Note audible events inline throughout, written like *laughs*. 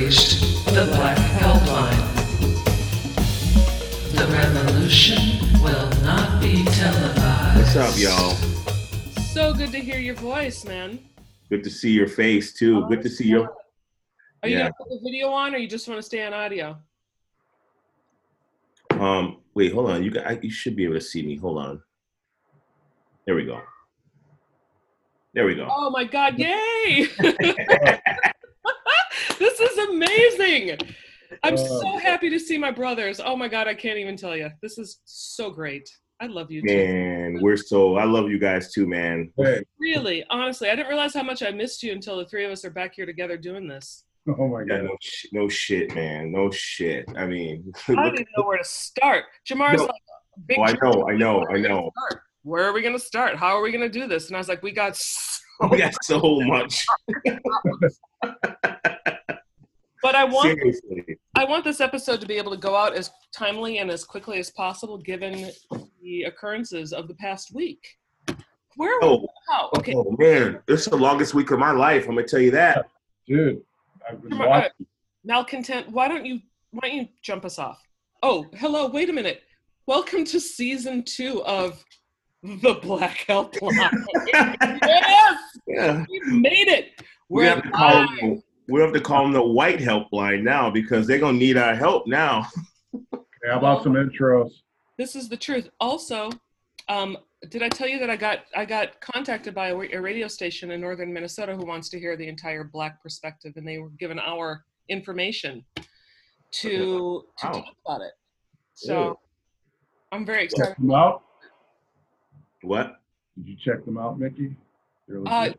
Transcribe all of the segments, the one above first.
reached the Black Helpline. The revolution will not be televised. What's up, y'all? So good to hear your voice, man. Good to see your face too. Oh, Good to see your. Are you Yeah. gonna put the video on, or you just want to stay on audio? Um, wait, hold on. You got. I- You should be able to see me. Hold on. There we go. There we go. Oh my God! Yay! *laughs* *laughs* *laughs* this is amazing. I'm uh, so happy to see my brothers. Oh my God! I can't even tell you. This is so great. I love you too. Man, we're so. I love you guys too, man. Really, honestly, I didn't realize how much I missed you until the three of us are back here together doing this. oh my Yeah, god. no, sh- no shit, man. No shit. I mean, *laughs* I don't even know where to start. Jamar's No. like, big Oh, I know, I know, I know. Where are we going to start? How are we going to do this? And I was like, we got so *laughs* we got so much. But I want Seriously. I want this episode to be able to go out as timely and as quickly as possible, given the occurrences of the past week. Where? Oh, How? Okay. oh man, this is the longest week of my life. I'm gonna tell you that. Dude, I've been watching. malcontent. Why don't you? Why don't you jump us off? Oh, hello. Wait a minute. Welcome to season two of the Black Helpline. *laughs* yes, Yeah. we made it. We We're have to call live. Them, we have to call them the white helpline now because they're gonna need our help now. *laughs* Okay, how about some intros? This is the truth. Also, um, did I tell you that I got I got contacted by a, a radio station in northern Minnesota who wants to hear the entire Black perspective, and they were given our information to to Wow. talk about it. So Ooh. I'm very Check excited. them out. What? Did you check them out, Mickey? Uh,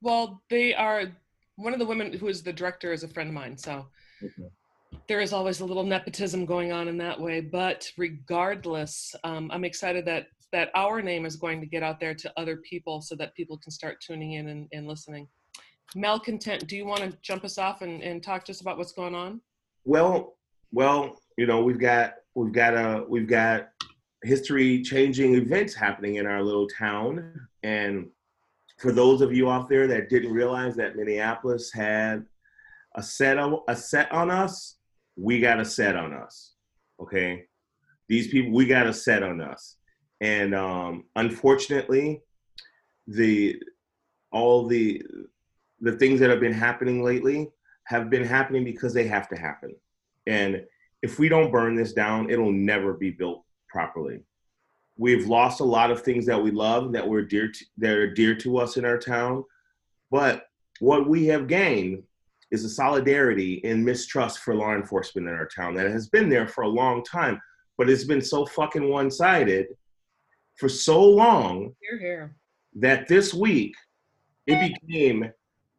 well, they are one of the women who is the director is a friend of mine, so Okay. there is always a little nepotism going on in that way. But regardless, um, I'm excited that that our name is going to get out there to other people so that people can start tuning in and, and listening. Malcontent, do you want to jump us off and, and talk to us about what's going on? Well, well, you know, we've got we've got a we've got history changing events happening in our little town. And for those of you out there that didn't realize that Minneapolis had a set on a set on us, we got a set on us. Okay. These people we got a set on us. And um unfortunately, the all the the things that have been happening lately have been happening because they have to happen. And if we don't burn this down, it'll never be built properly. We've lost a lot of things that we love that were dear to, that are dear to us in our town, but what we have gained is a solidarity and mistrust for law enforcement in our town that has been there for a long time, but it's been so fucking one-sided for so long Here, here. that this week it became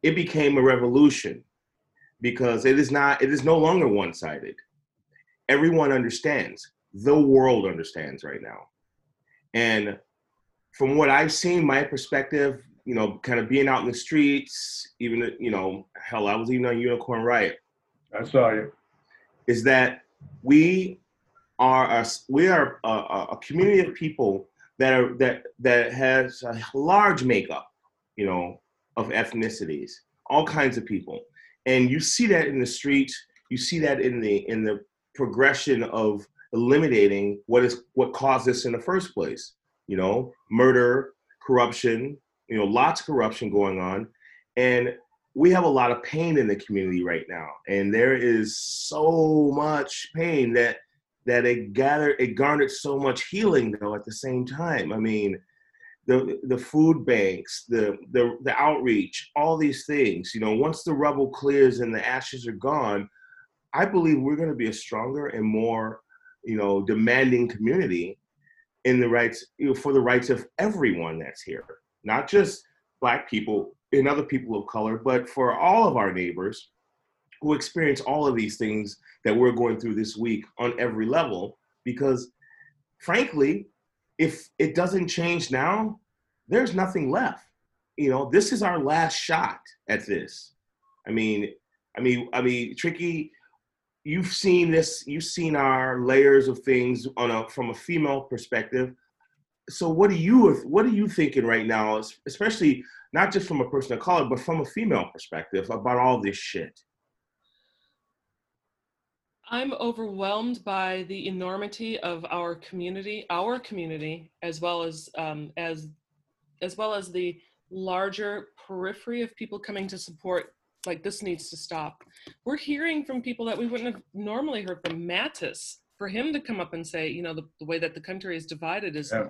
it became a revolution because it is not it is no longer one-sided. Everyone understands. The world understands right now and from what i've seen my perspective you know kind of being out in the streets even you know hell i was even on unicorn riot I saw you. is that we are a, we are a, a- a community of people that are that that has a large makeup, you know, of ethnicities, all kinds of people, and you see that in the streets. You see that in the in the progression of eliminating what is what caused this in the first place. You know, murder, corruption. You know, lots of corruption going on, and we have a lot of pain in the community right now and there is so much pain that that it gathered it garnered so much healing though at the same time i mean the the food banks the the, the outreach all these things you know once the rubble clears and the ashes are gone i believe we're going to be a stronger and more you know demanding community in the rights you know, for the rights of everyone that's here not just black people and other people of color, but for all of our neighbors who experience all of these things that we're going through this week on every level. Because frankly, if it doesn't change now, there's nothing left. You know, this is our last shot at this. I mean, I mean, I mean, Tricky, you've seen this, you've seen our layers of things on a from a female perspective. So what are you what are you thinking right now, especially not just from a person of color, but from a female perspective about all this shit? I'm overwhelmed by the enormity of our community, our community, as well as um, as as well as the larger periphery of people coming to support. Like this needs to stop. We're hearing from people that we wouldn't have normally heard from. Mattis, for him to come up and say, you know, the, the way that the country is divided is Yeah.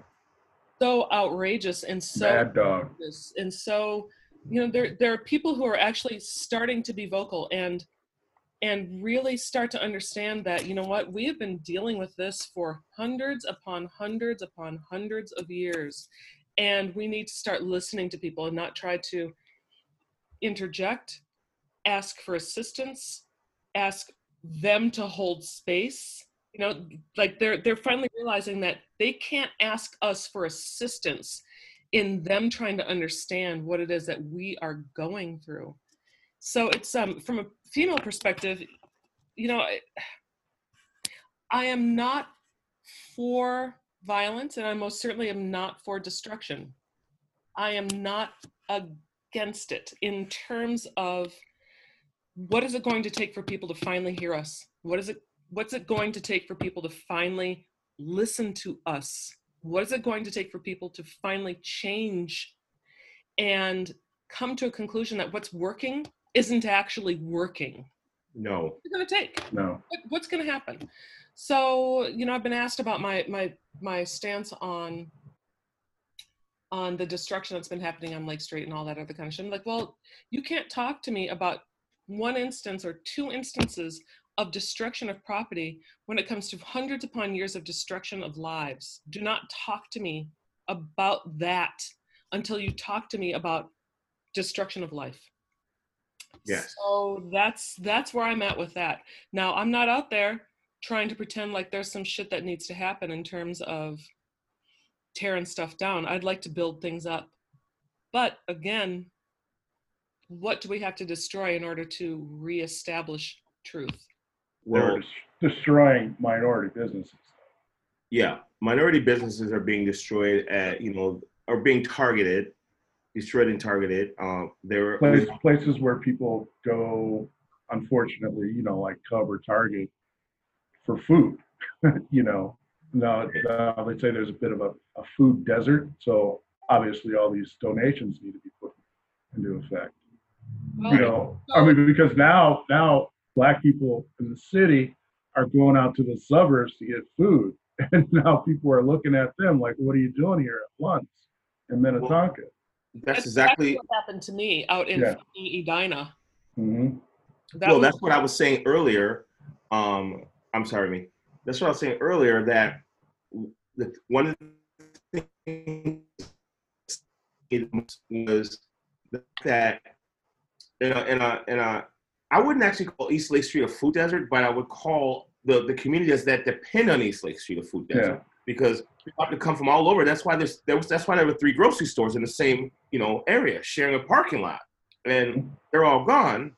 so outrageous and so Mad dog. and so you know there there are people who are actually starting to be vocal and and really start to understand that you know what we have been dealing with this for hundreds upon hundreds upon hundreds of years and we need to start listening to people and not try to interject ask for assistance ask them to hold space. You know like they're they're finally realizing that they can't ask us for assistance in them trying to understand what it is that we are going through. So it's um from a female perspective you know I, I am not for violence and i most certainly am not for destruction. I am not against it in terms of what is it going to take for people to finally hear us? What is it what's it going to take for people to finally listen to us? What is it going to take for people to finally change and come to a conclusion that what's working isn't actually working? No. what's it going to take? No. what, what's going to happen? So you know i've been asked about my my my stance on on the destruction that's been happening on lake street and all that other kind of shit. I'm like well you can't talk to me about one instance or two instances of destruction of property when it comes to hundreds upon years of destruction of lives. Do not talk to me about that until you talk to me about destruction of life. Yes. so that's that's where i'm at with that. Now i'm not out there trying to pretend like there's some shit that needs to happen in terms of tearing stuff down. I'd like to build things up. But again what do we have to destroy in order to reestablish truth Well, They're destroying minority businesses. yeah, minority businesses are being destroyed at you know are being targeted, destroyed and targeted. Um, there are places where people go, unfortunately, you know, like Cub or Target for food. *laughs* you know, now, now they say there's a bit of a, a food desert. So obviously, all these donations need to be put into effect. You know, I mean, because now, now black people in the city are going out to the suburbs to get food. *laughs* And now people are looking at them like, what are you doing here at lunch in Minnetonka? that's exactly what happened to me out in Yeah. fucking Edina. hmm That well, was- that's what I was saying earlier. Um, I'm sorry, me. That's what I was saying earlier. That the, one of the things was that in a, in a, in a, I wouldn't actually call East Lake Street a food desert, but I would call the, the communities that depend on East Lake Street a food desert because people have to come from all over. That's why there's there was that's why there were three grocery stores in the same you know area sharing a parking lot, and they're all gone.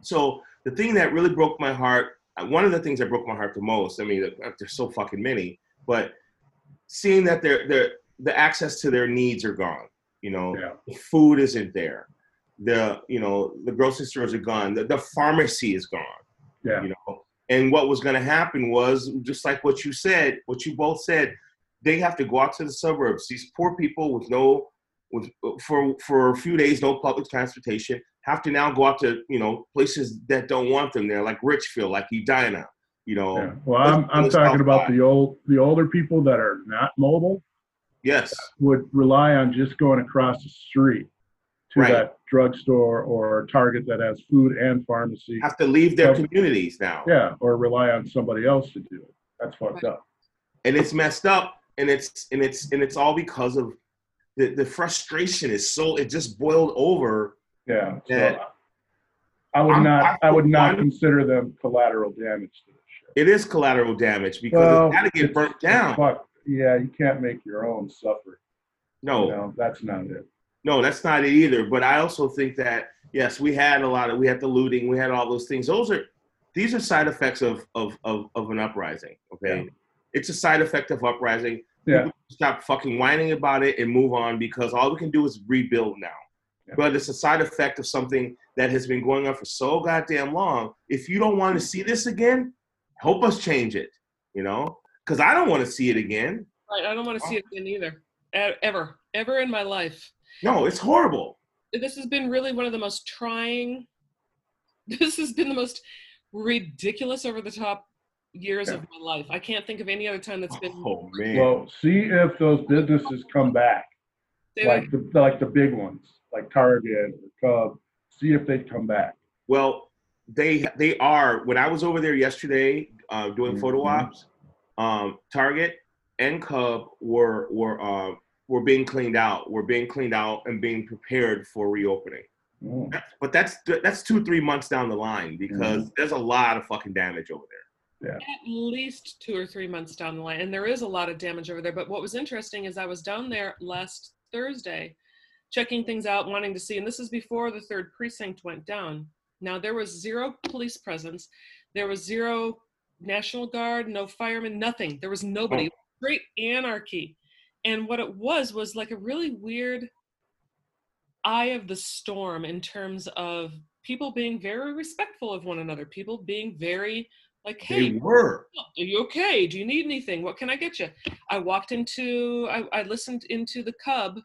So the thing that really broke my heart, uh, one of the things that broke my heart the most. I mean, uh, there's so fucking many, but seeing that their their the access to their needs are gone. You know, Yeah. the food isn't there. The you know the grocery stores are gone. The, the pharmacy is gone. Yeah. you know? And what was going to happen was just like what you said what you both said they have to go out to the suburbs. These poor people with no with for for a few days no public transportation have to now go out to you know places that don't want them there like richfield like edina you know? Yeah. Well, I'm, I'm talking about the old, the older people that are not mobile. Yes. Would rely on just going across the street to Right. that drugstore or Target that has food and pharmacy. have to leave their Yep. communities now Yeah, or rely on somebody else to do it. That's fucked up. and it's messed up and it's and it's and it's all because of the, the frustration is so it just boiled over Yeah. So I would I'm- not, I- I would not I'm- consider them collateral damage to this shit. it is collateral damage because Well, it's got to get burnt down Fuck. Yeah, you can't make your own suffer. no You know, that's not it. No, that's not it either. But I also think that yes, we had a lot of we had the looting, we had all those things. Those are these are side effects of of of, of an uprising. Okay, Yeah. it's a side effect of uprising. Yeah. Stop fucking whining about it and move on because all we can do is rebuild now. Yeah. But it's a side effect of something that has been going on for so goddamn long. If you don't want to see this again, Help us change it, you know, because I don't want to see it again. Right, I don't want to see it again either, ever, ever in my life. No, it's horrible. This has been really one of the most trying. *laughs* This has been the most ridiculous, over the top years of my life. I can't think of any other time that's been. Oh man. Well, see if those businesses come back, Say like the like the big ones, like Target or Cub. See if they come back. Well, they they are. When I was over there yesterday uh, doing photo Mhm. ops, um, Target and Cub were were uh, were being cleaned out. We're being cleaned out and being prepared for reopening. Mm. But that's that's two three months down the line because there's a lot of fucking damage over there. Yeah. at least two or three months down the line. And there is a lot of damage over there. But what was interesting is I was down there last Thursday checking things out, wanting to see, and this is before the third precinct went down. Now, there was zero police presence, there was zero National Guard, no firemen, nothing. There was nobody. Great anarchy. And what it was was like a really weird eye of the storm in terms of people being very respectful of one another, people being very like, hey, They were. are you okay? Do you need anything? What can I get you? I walked into, I, I listened into the Cub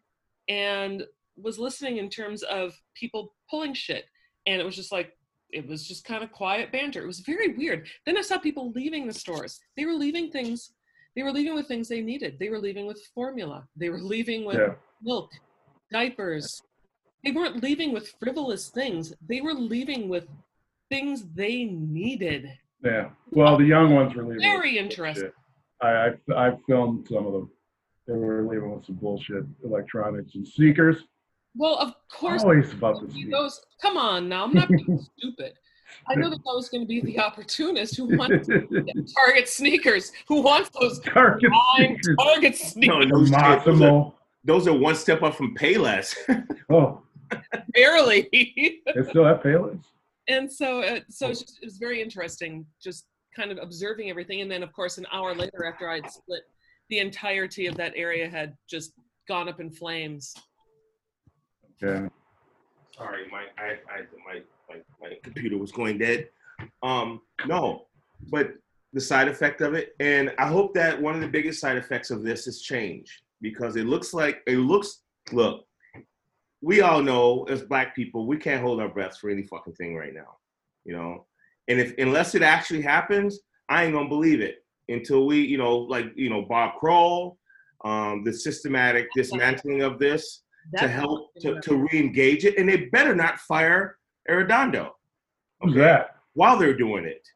and was listening in terms of people pulling shit. And it was just like, it was just kind of quiet banter. It was very weird. Then I saw people leaving the stores. They were leaving things, they were leaving with things they needed. They were leaving with formula. They were leaving with Yeah. milk, diapers. They weren't leaving with frivolous things. They were leaving with things they needed. Yeah. Well, the young ones were leaving. Very interesting. I, I I filmed some of them. They were leaving with some bullshit electronics and sneakers. Well, of course, Always about the sneakers. those. Come on now, I'm not being *laughs* stupid. I know that I was going to be the *laughs* opportunist who wants Target sneakers, who wants those *laughs* Target sneakers. Target No, sneakers. those, those, are, those are one step up from Payless. *laughs* Oh, Barely. they still have Payless. and so, uh, so it's just, it was very interesting, just kind of observing everything. And then, of course, an hour later, after I'd split, the entirety of that area had just gone up in flames. Yeah. Sorry, my I, I my, my my computer was going dead. Um, no, but the side effect of it, and I hope that one of the biggest side effects of this is change because it looks like it looks. Look, we all know as black people, we can't hold our breaths for any fucking thing right now, you know. And if unless it actually happens, I ain't gonna believe it until we, you know, like you know, Bob Kroll, um, the systematic dismantling of this to help to, to re-engage it, and they better not fire Arradondo Who's that? while they're doing it.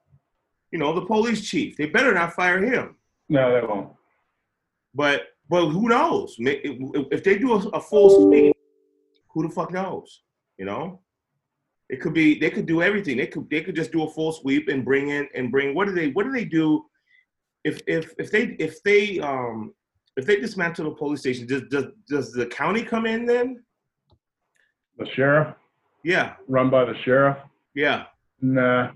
You know, the police chief, they better not fire him. No, they won't. But but who knows? If they do a, a full sweep, who the fuck knows? You know, it could be they could do everything. They could they could just do a full sweep and bring in and bring what do they what do they do? If if if they if they um if they dismantle the police station, does does does the county come in then? The sheriff, Yeah, run by the sheriff. yeah. Nah,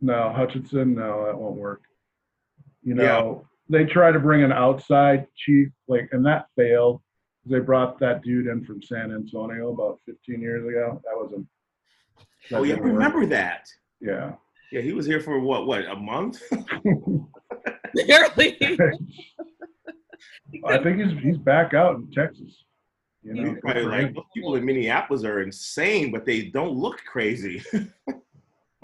no Hutchinson. No, that won't work. You know, they tried to bring an outside chief, like, and that failed. They brought that dude in from San Antonio about 15 years ago. That was a. that Oh yeah, I didn't work. remember that. Yeah. Yeah, he was here for what? What a month? *laughs* barely. *laughs* I think he's he's back out in Texas. You know, good Probably like people in Minneapolis are insane, but they don't look crazy. *laughs*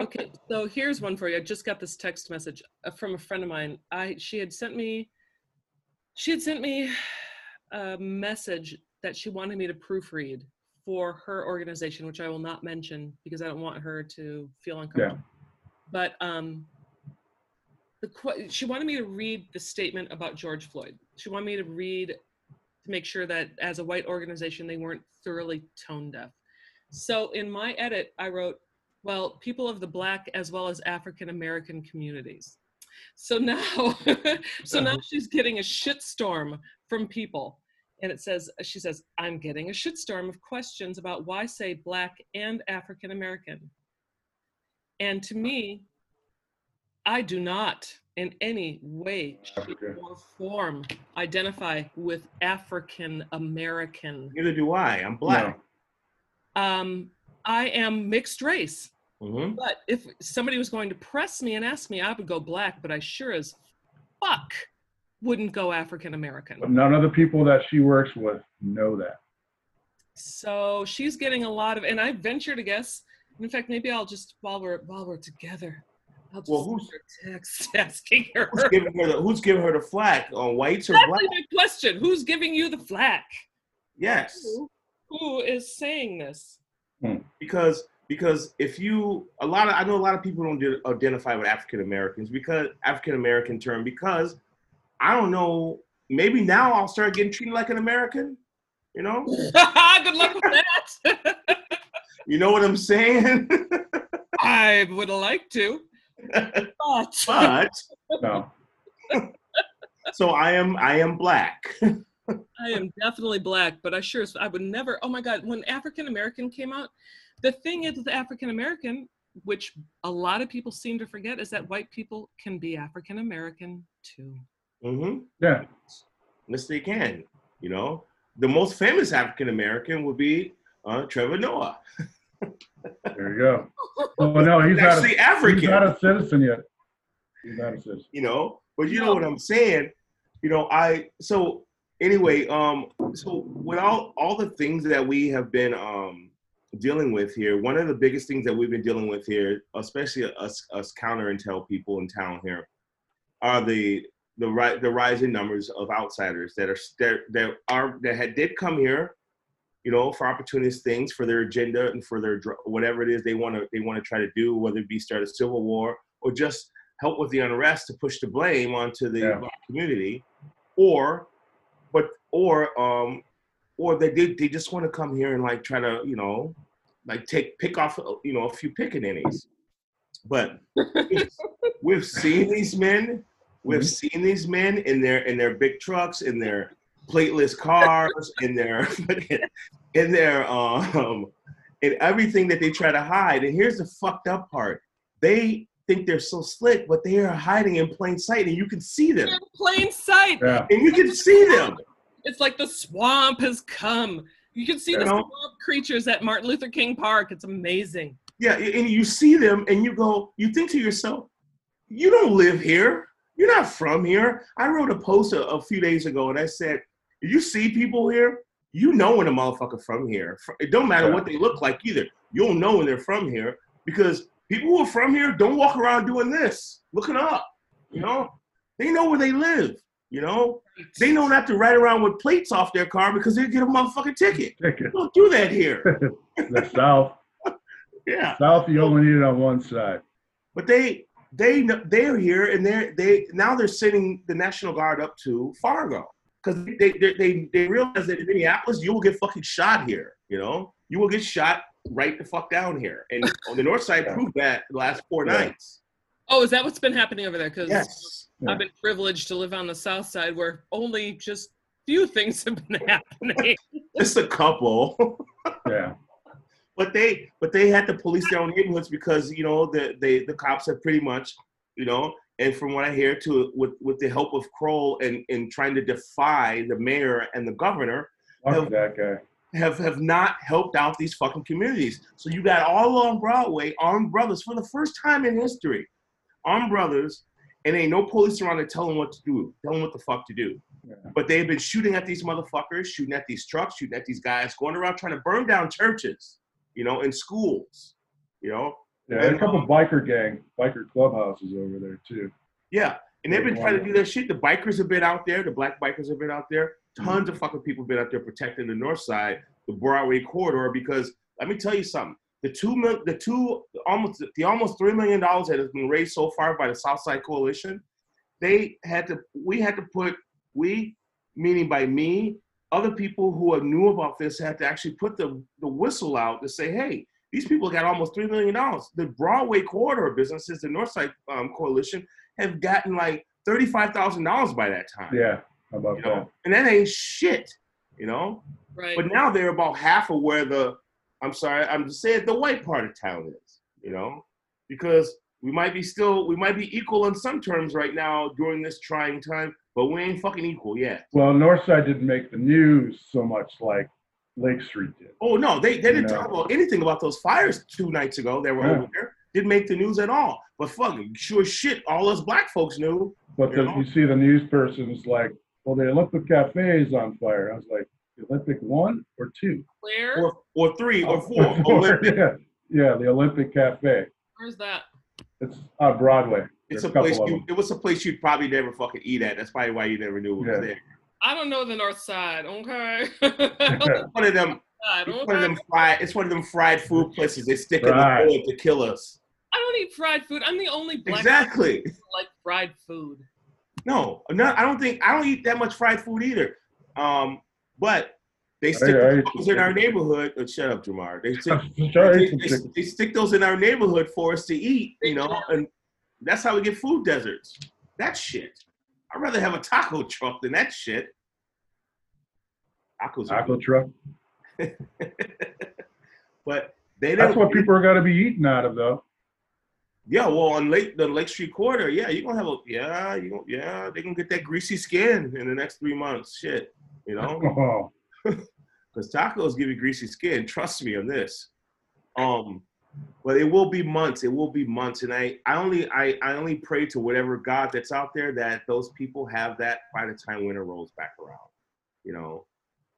Okay, so here's one for you. I just got this text message uh, from a friend of mine. I she had sent me she had sent me a message that she wanted me to proofread for her organization, which I will not mention because I don't want her to feel uncomfortable. Yeah. But um the que- she wanted me to read the statement about George Floyd. She wanted me to read to make sure that as a white organization they weren't thoroughly tone deaf. So in my edit, I wrote well, people of the Black as well as African American communities. So now, *laughs* so now uh-huh. she's getting a shitstorm from people. And it says, she says, I'm getting a shitstorm of questions about why say Black and African American. And to me, I do not in any way, shape, or form identify with African American. Neither do I. I'm black. Um, I am mixed race. Mhm. But if somebody was going to press me and ask me, I would go black, but I sure as fuck wouldn't go African But American. none of the people that she works with know that. So she's getting a lot of, and I venture to guess. In fact, maybe I'll just while we're while we're together, I'll just Well, who's- her text *laughs* asking her. Who's giving her the Who's giving her the flack on whites or black? Exactly my question. Who's giving you the flack? Yes, Who, who is saying this? Hmm. because because if you a lot of I know a lot of people don't de- identify with African Americans because African American term because I don't know maybe now I'll start getting treated like an American. You know, *laughs* Good luck with that. *laughs* you know what I'm saying. I would like to, but but No. *laughs* so I am I am black. I am definitely black, but I sure I would never. Oh my God, when African American came out, the thing is with African American, which a lot of people seem to forget, is that white people can be African American too. Mm-hmm. Yeah. Yes, they can. You know, the most famous African American would be uh, Trevor Noah. *laughs* There you go. Well, no, *laughs* he's He's not, a, actually he's not a citizen yet. He's not a citizen. you know but you know what i'm saying you know i so anyway um so with all all the things that we have been um dealing with here one of the biggest things that we've been dealing with here especially us us counter intel people in town here are the the right the rising numbers of outsiders that are that, that are that had did come here you know for opportunist things for their agenda and for their whatever it is they want to they want to try to do whether it be start a civil war or just help with the unrest to push the blame onto the Yeah. black community, or, but or um, or they did they just want to come here and like try to you know, like take pick off you know a few pickaninnies, but we've, *laughs* we've seen these men, we've seen these men in their in their big trucks, in their plateless cars, in their *laughs* in their um in everything that they try to hide. And here's the fucked up part: they think they're so slick, but they are hiding in plain sight, and you can see them. In plain sight, Yeah. And you can see them. it's like the swamp has come. You can see You the know? swamp creatures at Martin Luther King Park. It's amazing. Yeah, and you see them, and you go, you think to yourself, you don't live here. You're not from here. I wrote a post a, a few days ago, and I said, if you see people here, you know when a motherfucker from here. It don't matter what they look like either. You'll know when they're from here because people who are from here don't walk around doing this, looking up. You know, they know where they live. You know, they don't have to ride around with plates off their car because they get a motherfucking ticket. Ticket. Don't do that here. *laughs* The South. *laughs* Yeah. South, you only need it on one side. But they they they're here and they're they now they're sending the National Guard up to Fargo because they, they they they realize that in Minneapolis you will get fucking shot here. You know, you will get shot right the fuck down here. And *laughs* on the north side Yeah. proved that the last four Yeah. nights. Oh, is that what's been happening over there? Because Yes. I've been privileged to live on the south side where only just few things have been *laughs* happening. Just a couple. *laughs* Yeah. but they but they had to police their own neighborhoods because you know the they the cops have pretty much you know and from what I hear to with with the help of Kroll and and trying to defy the mayor and the governor guy. have have not helped out these fucking communities. So you got all along Broadway armed brothers for the first time in history, armed brothers, and ain't no police around to tell them what to do, tell them what the fuck to do. Yeah. But they've been shooting at these motherfuckers, shooting at these trucks, shooting at these guys, going around trying to burn down churches, you know, and schools, you know. Yeah, and a couple biker gang, biker clubhouses over there too. Yeah, and they've been trying to do their shit. The bikers have been out there. The black bikers have been out there. Mm-hmm. Tons of fucking people have been out there protecting the north side, the Broadway corridor. Because let me tell you something: the two mil, the two almost the almost three million dollars that has been raised so far by the South Side Coalition, they had to. We had to put we, meaning by me, other people who are knew about this had to actually put the the whistle out to say, hey. These people got almost three million dollars. The Broadway corridor businesses, the Northside um, Coalition, have gotten like thirty-five thousand dollars by that time. Yeah. How about You know, and that ain't shit. You know. right. But now they're about half of where the, I'm sorry, I'm just saying the white part of town is. You know, because we might be still, we might be equal in some terms right now during this trying time, but we ain't fucking equal yet. Well, Northside didn't make the news so much like Lake Street did. Oh no, they, they didn't No. talk about anything about those fires two nights ago. They were Yeah. over there. Didn't make the news at all. But fucking sure shit, all us black folks knew. But You the, you see the news person is like, well, the Olympic Cafe is on fire. I was like, the Olympic one or two? Where? Or or three or Oh, four. *laughs* four, yeah, yeah, the Olympic Cafe. Where's that? It's on Broadway. It's There's a couple place of you, it was a place you'd probably never fucking eat at. That's probably why you never knew it was Yeah. there. I don't know the north side, okay? *laughs* One of them I it's one of them fried it's one of them fried food places they stick Right. in the bowl to kill us. I don't eat fried food. I'm the only black Exactly. person like fried food. No, no, I don't think I don't eat that much fried food either. Um, but they stick I those eat in our chicken. neighborhood. Oh, shut up, Jamar. They stick, *laughs* they, they- they stick those in our neighborhood for us to eat, you know, and that's how we get food deserts. That shit. I'd rather have a taco truck than that shit. Tacos Taco truck. *laughs* but they That's what people are going to be eating out of, though. Yeah, well, on Lake the Lake Street corridor, yeah, you're gonna have a yeah, you gonna yeah, they gonna get that greasy skin in the next three months. Shit, you know, *laughs* Oh, *laughs* because tacos give you greasy skin. Trust me on this. Um, but it will be months. It will be months, and I I only I I only pray to whatever God that's out there that those people have that by the time winter rolls back around. You know,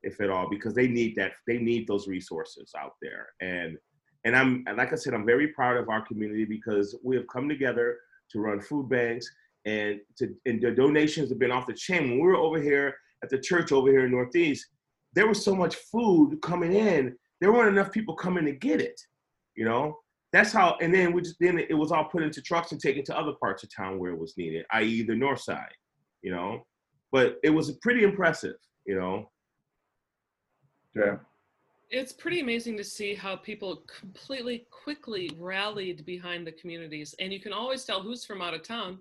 if at all, because they need that. They need those resources out there, and and I'm like I said, I'm very proud of our community because we have come together to run food banks and to and the donations have been off the chain. When we were over here at the church over here in Northeast, there was so much food coming in. There weren't enough people coming to get it. You know, that's how. And then we just then it was all put into trucks and taken to other parts of town where it was needed, i.e., the north side. You know, but it was pretty impressive. You know, yeah. It's pretty amazing to see how people completely quickly rallied behind the communities. And you can always tell who's from out of town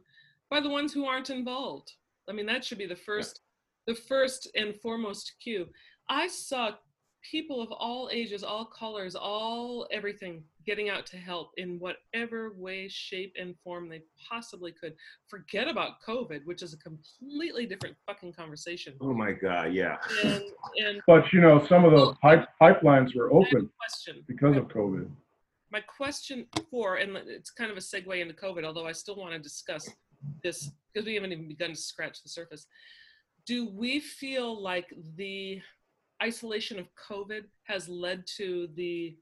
by the ones who aren't involved. I mean, that should be the first, the first and foremost cue. I saw people of all ages, all colors, all everything getting out to help in whatever way, shape, and form they possibly could. Forget about COVID, which is a completely different fucking conversation. oh my God, yeah. And, and But, you know, some of those pipe, pipelines were I have a open question. because of COVID. my question for, and it's kind of a segue into COVID, although I still want to discuss this because we haven't even begun to scratch the surface. Do we feel like the isolation of COVID has led to the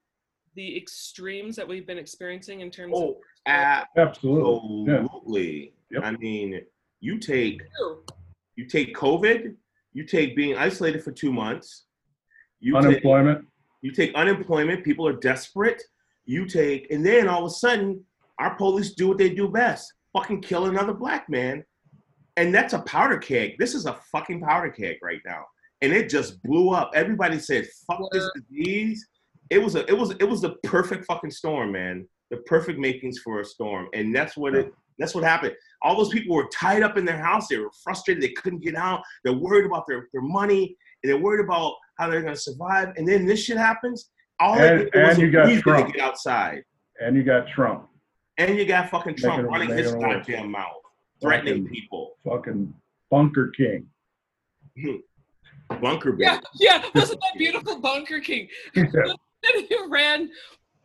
the extremes that we've been experiencing in terms Oh, of Absolutely. Absolutely. Yep. I mean, you take you take COVID, you take being isolated for two months, you take Unemployment. you take unemployment, people are desperate, you take, and then all of a sudden, our police do what they do best fucking kill another black man. And that's a powder keg. This is a fucking powder keg right now. And it just blew up. Everybody said, fuck this disease. It was a it was it was the perfect fucking storm, man. The perfect makings for a storm. And that's what it that's what happened. All those people were tied up in their house. They were frustrated. They couldn't get out. They're worried about their, their money and they're worried about how they're going to survive. And then this shit happens. All they And- did was and you a got reason to get outside. And you got Trump. And you got fucking Trump Making running his making goddamn mouth, threatening Fucking- people. Fucking Bunker King. Hmm. Bunker Yeah, bitch. yeah. Wasn't that beautiful, Bunker King? *laughs* Yeah. *laughs* And he ran,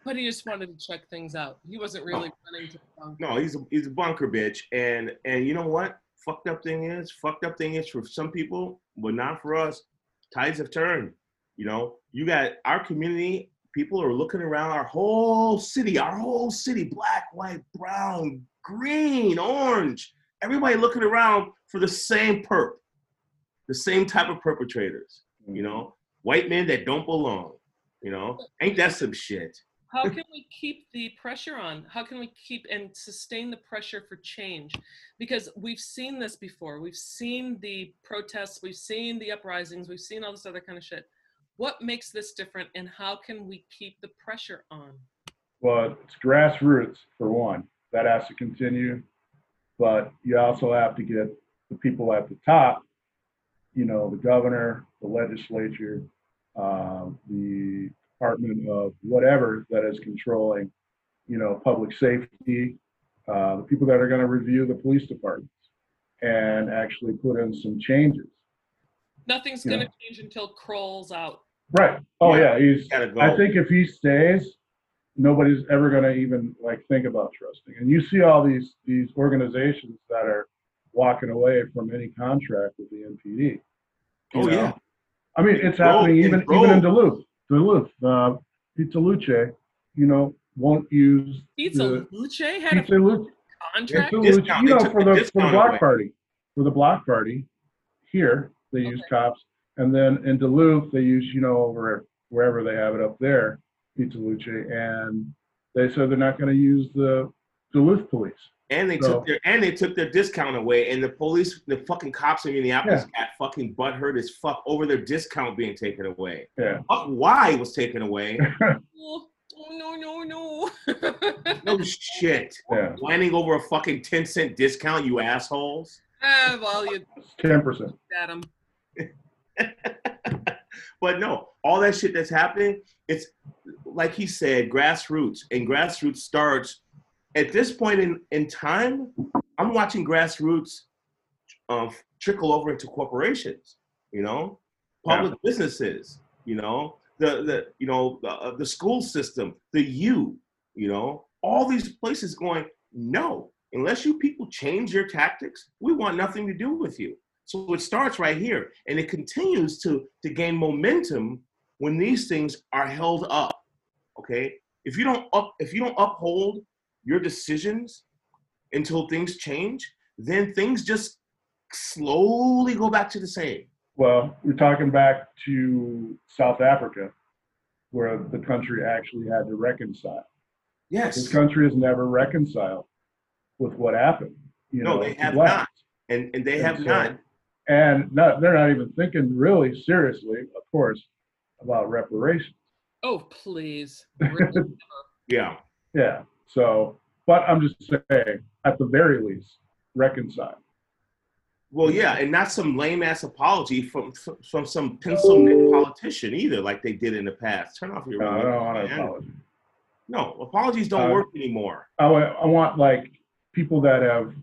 but he just wanted to check things out. He wasn't really oh. running to the bunker. No, he's a he's a bunker bitch. And and you know what? Fucked up thing is, fucked up thing is for some people, but not for us. Tides have turned. You know, you got our community. People are looking around our whole city, our whole city, black, white, brown, green, orange. Everybody looking around for the same perp, the same type of perpetrators. You know, mm-hmm. white men that don't belong. You know, ain't that some shit? How can we keep the pressure on? How can we keep and sustain the pressure for change? Because we've seen this before. We've seen the protests, we've seen the uprisings, we've seen all this other kind of shit. What makes this different and how can we keep the pressure on? Well, it's grassroots for one. That has to continue. But you also have to get the people at the top, you know, the governor, the legislature, uh, the department of whatever that is controlling, you know, public safety, uh, the people that are going to review the police departments and actually put in some changes. Nothing's going to change until Kroll's out. Right. Oh Yeah. yeah, he's. Go. I think if he stays, nobody's ever going to even like think about trusting. And you see all these these organizations that are walking away from any contract with the MPD. You Oh know? yeah. I mean, it's Rogue happening and even even in Duluth. Duluth, uh, Pizza Luce, you know, won't use Pizza the Luce had a Luce. contract. Pizza Luce, you know, for the the for the block away. party, for the block party, here they use cops, and then in Duluth they use you know over wherever they have it up there, Pizza Luce, and they said they're not going to use the Duluth police. And they So- took their and they took their discount away, and the police, the fucking cops in Minneapolis got fucking butthurt as fuck over their discount being taken away. Yeah. Fuck why it was taken away? *laughs* Oh, no, no, no. No shit. *laughs* Yeah, Whining over a fucking ten cent discount, you assholes. ah, well, you ten percent. Adam. *laughs* But no, all that shit that's happening, it's like he said, grassroots. And grassroots starts at this point in, in time, I'm watching grassroots um, trickle over into corporations, you know, public businesses, you know, the, the you know, the, uh, the school system, the you, you know, all these places going, no, unless you people change your tactics, we want nothing to do with you. So it starts right here, and it continues to to gain momentum when these things are held up. Okay, if you don't up if you don't uphold your decisions until things change, then things just slowly go back to the same. Well, we're talking back to South Africa, where the country actually had to reconcile. Yes. This country has never reconciled with what happened. You no, know, they have blacks. not, and and they And have so- not. and not, they're not even thinking really seriously, of course, about reparations. Oh, please. *laughs* Yeah, Yeah. So, but I'm just saying, at the very least, reconcile. well, yeah, and not some lame ass apology from from some pencil neck politician either, like they did in the past. Turn off your. No, I don't want to man. No, apologies don't Uh, work anymore. I, I want like people that have.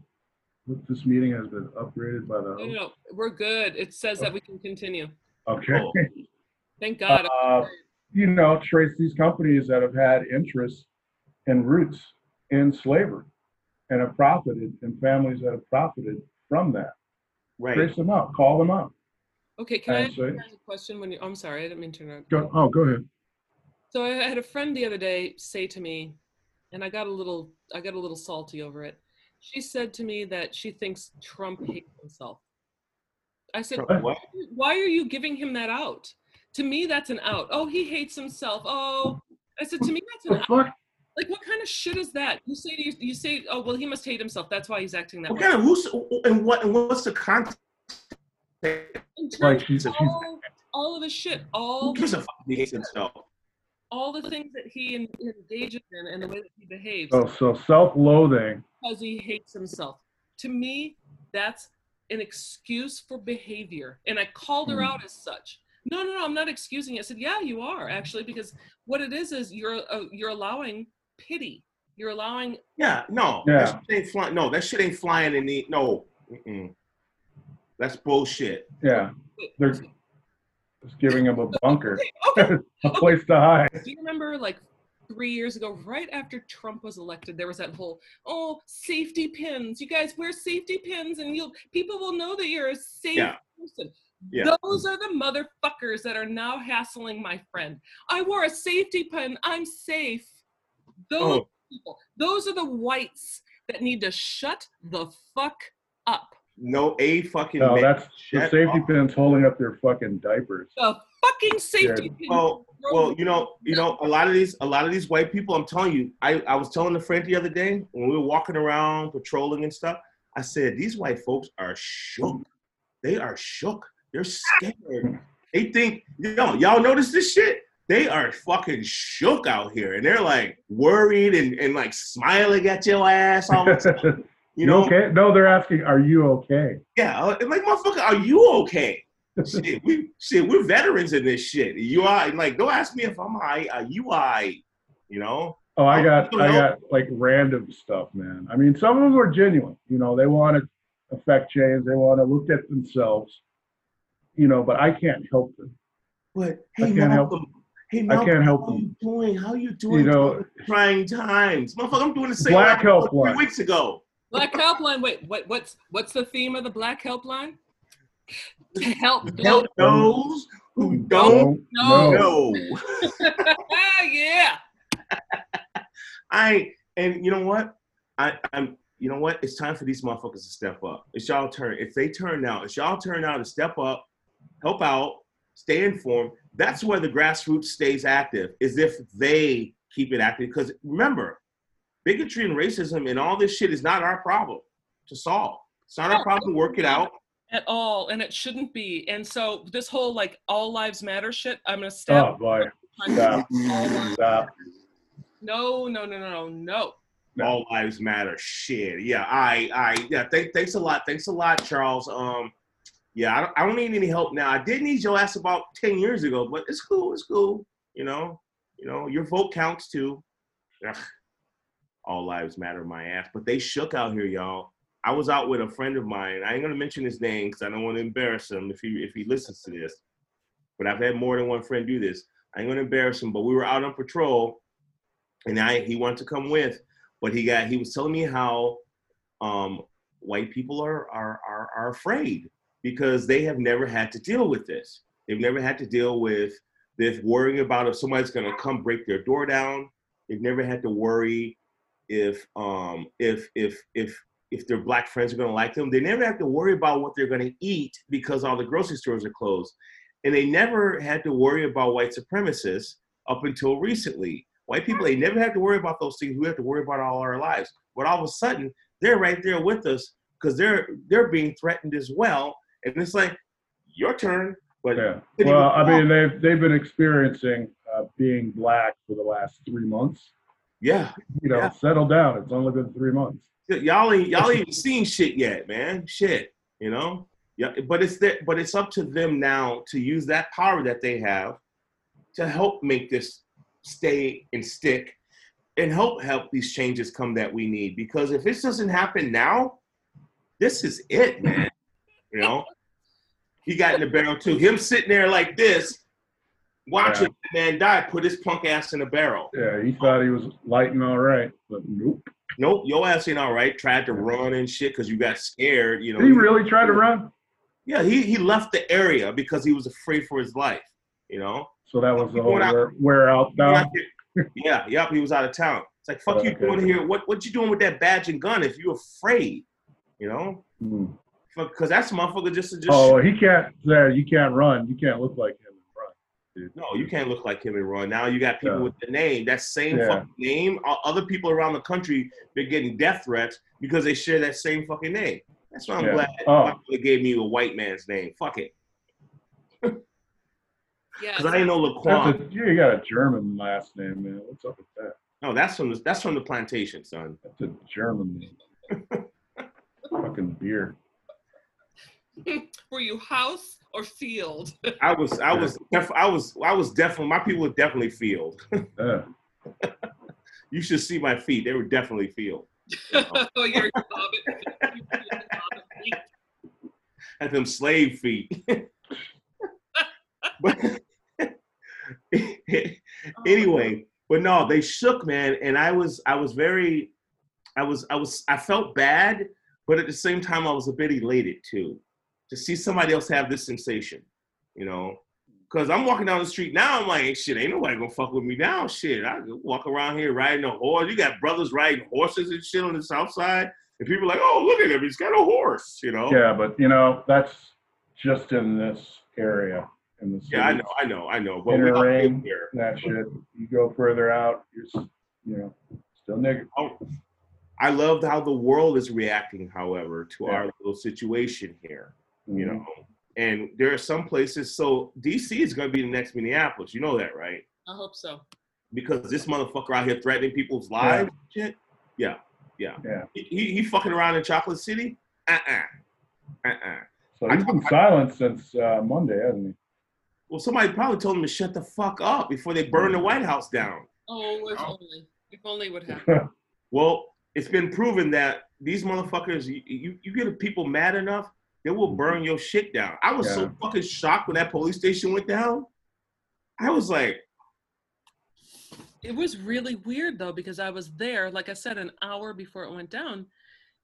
This meeting has been upgraded by the No, no, no, we're good. It says that we can continue. Okay. Oh. Thank God. Uh, you know, trace these companies that have had interests and roots in slavery and have profited, and families that have profited from that. Right. Trace them out, call them out. okay, can I and ask say- you a question? When you, I'm sorry, I didn't mean to interrupt. Go, oh, go ahead. So I had a friend the other day say to me, and I got a little, I got a little salty over it. She said to me that she thinks Trump hates himself. I said, Trump what? why are you giving him that out? To me, that's an out. Oh, he hates himself. Oh, I said to me, that's an out. Fuck? Like, what kind of shit is that? You say, you, you say, oh, well, he must hate himself. That's why he's acting that What way. kind of who's and what and what's the context? Like terms she's- of she's- all, all of his shit, all Who gives a fuck? He hates himself. all the things that he en- engages in and the way that he behaves So, so self-loathing. because he hates himself. To me, that's an excuse for behavior. And I called her Hmm. out as such. No, no, no, I'm not excusing it. I said, yeah, you are actually, because what it is is you're uh, you're allowing pity. You're allowing Yeah, no, Yeah. that shit ain't flying. No, that shit ain't flying in the no. Mm-mm. That's bullshit. Yeah, they're just giving him a *laughs* bunker, *laughs* Okay, a place to hide. Do you remember like three years ago, right after Trump was elected, there was that whole oh safety pins. You guys wear safety pins, and you'll people will know that you're a safe Yeah. person. Yeah. Those are the motherfuckers that are now hassling my friend. I wore a safety pin. I'm safe. Those Oh, people, those are the whites that need to shut the fuck up. no, a fucking. No, that's the safety up. pins holding up their fucking diapers. The fucking safety pin. Well, well, you know, you know, a lot of these, a lot of these white people. I'm telling you, I, I was telling a friend the other day when we were walking around patrolling and stuff. I said these white folks are shook. They are shook. They're scared. They think, you know, y'all notice this shit? They are fucking shook out here, and they're like worried and, and like smiling at your ass. All the time, you you know, okay? No, they're asking, "Are you okay?" yeah, uh, like motherfucker, are you okay? shit, we shit, we're veterans in this shit. You are like, don't ask me if I'm I. Are you I? You know? Oh, I got, you I got like random stuff, man. I mean, some of them are genuine. You know, they want to affect change. They want to look at themselves. You know, but I can't help them. But I hey, can't help- Malcolm, I can't help how you. you doing? How you doing? You know, trying times, motherfucker. I'm doing the same. Black thing I did Helpline. three weeks ago. Black Helpline. Wait, what? What's what's the theme of the Black Helpline? To help Help those who don't No. know. Ah, *laughs* yeah. *laughs* I and you know what? I, I'm you know what? It's time for these motherfuckers to step up. It's y'all turn. If they turn now, it's y'all turn now to step up, help out, stay informed. That's where the grassroots stays active, is if they keep it active. Because remember, bigotry and racism and all this shit is not our problem to solve. It's not our problem to work it out. At all, and it shouldn't be. And so this whole like all lives matter shit. I'm gonna step. Oh boy, stop, stop. No, no, no, no, no, no. No. All lives matter. Shit. Yeah. I. I. Yeah. Th- thanks a lot. Thanks a lot, Charles. Um. Yeah. I don't, I don't need any help now. I did need your ass about ten years ago, but it's cool. It's cool. You know. You know. Your vote counts too. Ugh. All lives matter, my ass. But they shook out here, y'all. I was out with a friend of mine. I ain't gonna mention his name because I don't want to embarrass him if he if he listens to this. But I've had more than one friend do this. I ain't gonna embarrass him. But we were out on patrol, and I he wanted to come with but he got he was telling me how um, white people are, are are are afraid because they have never had to deal with this. They've never had to deal with this worrying about if somebody's going to come break their door down. They've never had to worry if um if if if if their black friends are going to like them. They never have to worry about what they're going to eat because all the grocery stores are closed. And they never had to worry about white supremacists up until recently. White people, they never have to worry about those things. We have to worry about all our lives. But all of a sudden, they're right there with us because they're they're being threatened as well. And it's like, your turn. But Yeah. Well, I mean, they've they've been experiencing uh, being black for the last three months. yeah, You know, Yeah. settle down. It's only been three months. y'all ain't y'all *laughs* ain't seen shit yet, man. Shit, you know. Yeah, but it's there, but it's up to them now to use that power that they have to help make this stay and stick and help help these changes come that we need. Because if this doesn't happen now, this is it, man. You know, he got in the barrel too. Him sitting there like this, watching the man die, put his punk ass in a barrel. Yeah, he thought he was lighting all right, but nope. Nope, your ass ain't all right. Tried to run and shit because you got scared. You know, Did he really tried to run? Yeah, he, he left the area because he was afraid for his life. You know. So that was the whole out- wear, wear out down. yeah, yep. He was out of town. It's like fuck you doing here. What what you doing with that badge and gun if you're afraid? You know, Hmm. Because that's motherfucker just to just. Oh, he can't. There, you can't run. You can't look like him and run. Dude. No, you can't look like him and run. Now you got people Yeah. with the name, that same Yeah. fucking name. Other people around the country been getting death threats because they share that same fucking name. That's why I'm Yeah. glad Oh. they gave me a white man's name. Fuck it, Yeah. because I didn't know Laquan. a, you got a German last name, man. What's up with that? No, that's from the, that's from the plantation, son. That's a German name. *laughs* Fucking beer. *laughs* Were you house or field? *laughs* I was I was def- I was I was definitely my people were definitely field. *laughs* Uh, You should see my feet; they were definitely field. oh, you're a hobbit. Had them slave feet. but anyway, but no, they shook, man, and I was I was very, I was I was I felt bad, but at the same time I was a bit elated too, to see somebody else have this sensation, you know. Cause I'm walking down the street now, I'm like, shit, ain't nobody gonna fuck with me now. Shit, I walk around here riding a horse. You got brothers riding horses and shit on the south side, and people are like, oh, look at him, he's got a horse, you know. yeah, but you know that's just in this area in the city. Yeah, I know, I know, I know. But we Inner ring. here. That shit. You go further out, you're you know still nigga. Oh, I loved how the world is reacting, however, to Yeah. our little situation here. You Mhm. know, and there are some places. So DC is going to be the next Minneapolis. You know that, right? I hope so. Because this motherfucker out here threatening people's lives. and Shit. Yeah, yeah. Yeah. He, he, he fucking around in Chocolate City. Uh uh-uh. uh. uh So I- he's been silent since uh, Monday, hasn't he? Well, somebody probably told him to shut the fuck up before they burn the White House down. Oh, if only. If only would happen. *laughs* Well, it's been proven that these motherfuckers, you, you, you get people mad enough, they will mm-hmm. burn your shit down. I was so fucking shocked when that police station went down. I was like, It was really weird though because I was there, like I said, an hour before it went down,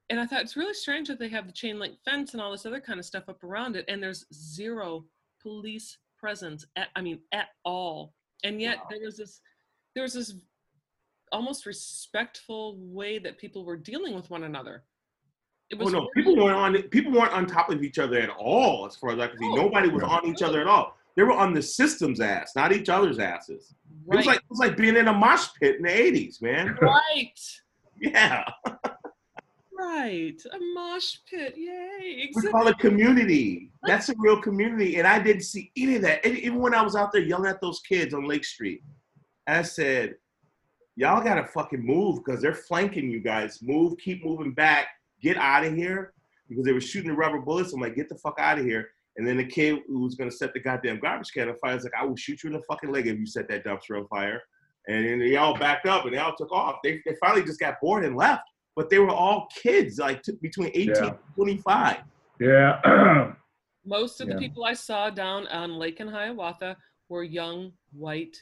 and I thought it's really strange that they have the chain link fence and all this other kind of stuff up around it, and there's zero police presence. At, I mean, at all. And yet Wow. there was this, there was this almost respectful way that people were dealing with one another. It oh no, really- people weren't on people weren't on top of each other at all. As far as I can see, No. nobody was No. on each other at all. They were on the system's ass, not each other's asses. It was like it was like being in a mosh pit in the '80s, man. *laughs* right, Yeah, right. A mosh pit, yay! we call it community. That's a real community, and I didn't see any of that. And Even when I was out there yelling at those kids on Lake Street, I said, "Y'all gotta fucking move because they're flanking you guys. Move, keep moving back, get out of here." Because they were shooting the rubber bullets. I'm like, "Get the fuck out of here!" And then the kid who was gonna set the goddamn garbage can on fire was like, "I will shoot you in the fucking leg if you set that dumpster on fire." And then they all backed up and they all took off. They, they finally just got bored and left. But they were all kids, like t- between 18 Yeah. and 25. Yeah. *clears throat* Most of the people I saw down on Lake in Hiawatha were young white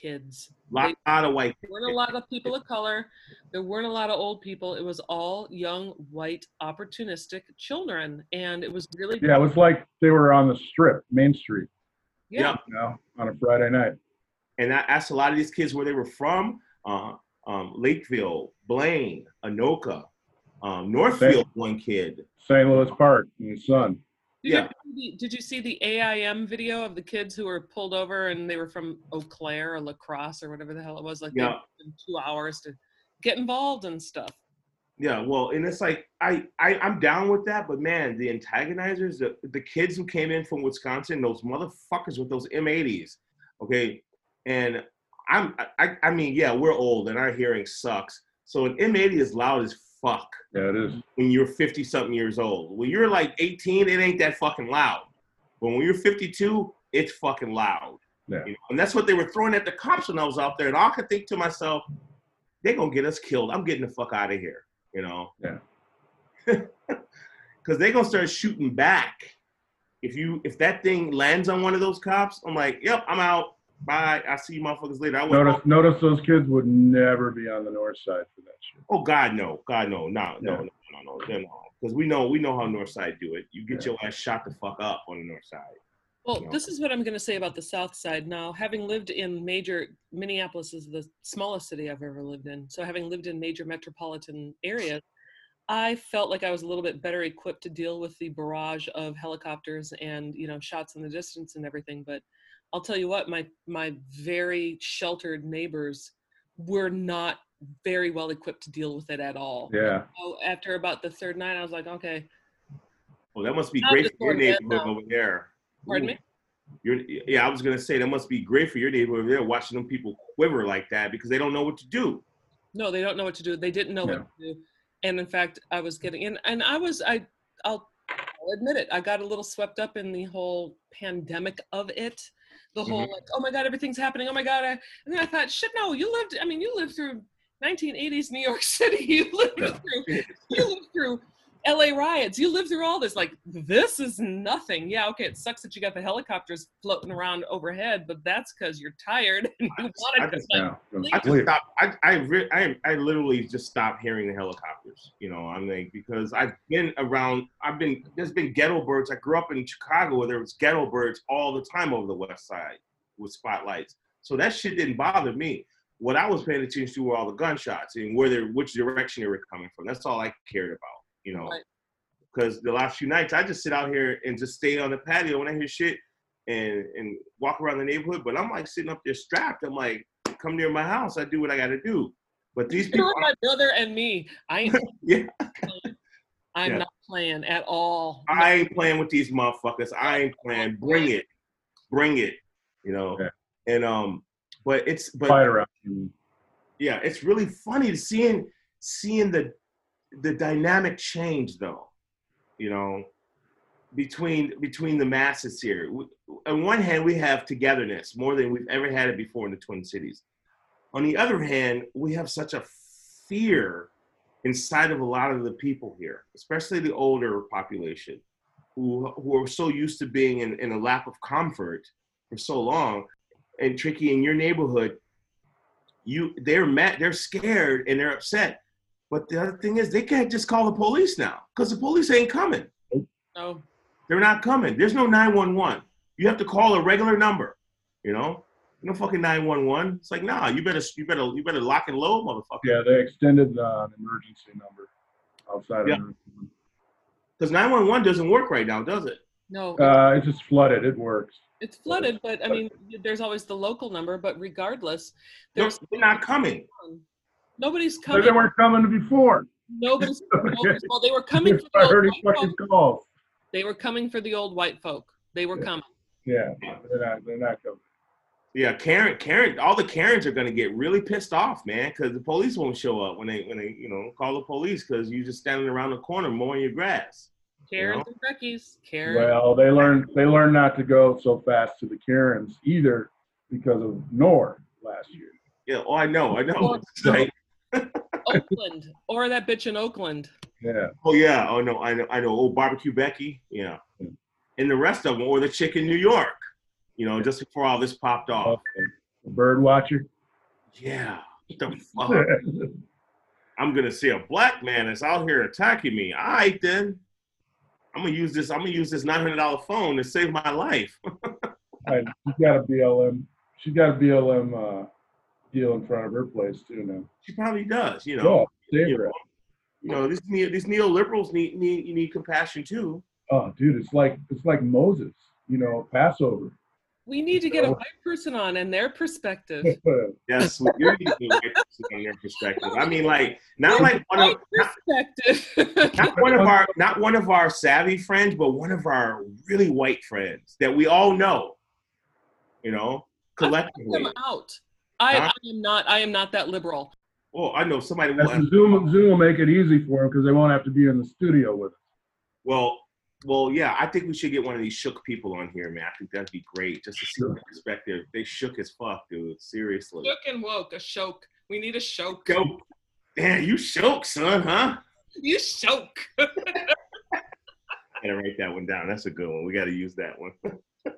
kids. lot, lot of white There weren't a lot of people of color. There weren't a lot of old people. It was all young, white, opportunistic children, and it was really yeah, it was like they were on the strip, Main Street, yeah. you know, on a Friday night. and I asked a lot of these kids where they were from. Uh, um, Lakeville, Blaine, Anoka, um, Northfield. One kid. St. Louis Park and the sun. Yeah. You, did you see the AIM video of the kids who were pulled over and they were from Eau Claire or La Crosse or whatever the hell it was? Like, Yeah. two hours to get involved and stuff. Yeah, well, and it's like I, I I'm down with that, but man, the antagonizers, the, the kids who came in from Wisconsin, those motherfuckers with those M80s, okay, and I'm I, I mean, yeah, we're old and our hearing sucks. So an M80 is loud as fuck Yeah, it is. when you're 50 something years old. When you're like 18, it ain't that fucking loud. But when you're 52, it's fucking loud. Yeah. You know? And that's what they were throwing at the cops when I was out there. And I could think to myself, they're gonna get us killed. I'm getting the fuck out of here. You know? Yeah. *laughs* Cause they're gonna start shooting back. If you if that thing lands on one of those cops, I'm like, yep, I'm out. Bye. I'll see you motherfuckers later. I Notice, home. notice those kids would never be on the north side for that shit. Oh God, no, God, no, no, no, Yeah. no, no, no, no. Because we know we know how north side do it. You get Yeah. your ass shot the fuck up on the North Side. Well, No. this is what I'm going to say about the South Side. Now, having lived in major, Minneapolis is the smallest city I've ever lived in. So, having lived in major metropolitan areas, I felt like I was a little bit better equipped to deal with the barrage of helicopters and you know shots in the distance and everything. But I'll tell you what, my my very sheltered neighbors were not very well equipped to deal with it at all. Yeah. So after about the third night, I was like, okay, Well, that must be I'm great for your neighborhood over there. pardon Ooh. me. You're, yeah, I was gonna say that must be great for your neighborhood over there, watching them people quiver like that because they don't know what to do. No, they don't know what to do. They didn't know Yeah. what to do. And in fact, I was getting in, and I was, I, I'll, I'll admit it, I got a little swept up in the whole pandemic of it. The whole Mhm. like, oh my God, everything's happening. Oh my God. I, and then I thought, shit, no, you lived, I mean, you lived through 1980s New York *laughs* City. You lived through, you lived through LA riots. You lived through all this. Like, this is nothing. Yeah, okay, it sucks that you got the helicopters floating around overhead, but that's because you're tired and you wanted to just- like, I just stopped. I I, re- I I literally just stopped hearing the helicopters. You know, I'm like because I've been around. I've been there's been ghetto birds. I grew up in Chicago where there was ghetto birds all the time over the west side with spotlights. So that shit didn't bother me. What I was paying attention to were all the gunshots and where they which direction they were coming from. That's all I cared about. You know, Right. because the last few nights I just sit out here and just stay on the patio when I hear shit and and walk around the neighborhood. But I'm like sitting up there strapped. I'm like, come near my house. I do what I got to do. But these You're people, my brother and me. I *laughs* yeah. *laughs* I'm Yeah. not playing at all. I ain't playing with these motherfuckers. I ain't playing. Bring it, bring it. You know. Yeah. And um, but it's but Fight yeah, it's really funny to seeing seeing the the dynamic change though. You know, between between the masses here. On one hand, we have togetherness more than we've ever had it before in the Twin Cities. On the other hand, we have such a fear inside of a lot of the people here, especially the older population, who who are so used to being in, in a lap of comfort for so long. and tricky in your neighborhood, you they're mad, they're scared, and they're upset. But the other thing is, they can't just call the police now because the police ain't coming. Oh, They're not coming. There's no 911. You have to call a regular number. You know, no fucking 911. It's like, nah, you better, you better, you better lock and load, motherfucker. Yeah, they extended uh, an emergency number outside Yeah. of Because 911 doesn't work right now, does it? no. uh, it's just flooded. It works. It's flooded, but I mean, there's always the local number. But regardless, No, they're not coming. Nobody's coming. They weren't coming before. Nobody's, *laughs* nobody's. Well, they were coming for the I old heard white fucking folk. calls. They were coming for the old white folk. They were Yeah. coming. Yeah, they're not. They're not coming. Yeah, Karen, Karen, all the Karens are gonna get really pissed off, man, because the police won't show up when they when they you know call the police because you're just standing around the corner mowing your grass. Karens and Becky's. Karen. Well, they learned. They learned not to go so fast to the Karens either because of Nor last year. Yeah, oh, I know, I know. Well, *laughs* It's like, Oakland or that bitch in Oakland. Yeah. oh yeah, oh no, I know, I know. Oh, barbecue Becky, yeah, Yeah. and the rest of them, or the chick in New York, you know, just before all this popped off. Okay. Bird watcher. Yeah, what the *laughs* fuck? I'm gonna see a black man that's out here attacking me. All right, then. I'm gonna use this. I'm gonna use this nine hundred dollar phone to save my life. *laughs* And she's got a BLM. She's got a BLM uh, deal in front of her place too now. She probably does. You know. Yeah, you know, you know these neo, these neoliberals need need you need compassion too. Oh, dude, it's like it's like Moses. You know, Passover. We need to get a white person on and their perspective. *laughs* Yes, you're using white person from their perspective. I mean, like not like one of White perspective. not *laughs* one of our not one of our savvy friends, but one of our really white friends that we all know. You know, collectively. them out. I, I am not. I am not that liberal. Oh, I know somebody. That's Will, Zoom. Zoom will make it easy for them because they won't have to be in the studio with us. well, well, yeah. I think we should get one of these shook people on here, man. I think that'd be great, just to see the perspective. They shook as fuck, dude. Seriously. Shook and woke. A shoke. We need a shoke. Shook. Damn, you shook, son, huh? You shoke. gotta write that one down. That's a good one. We gotta use that one. *laughs*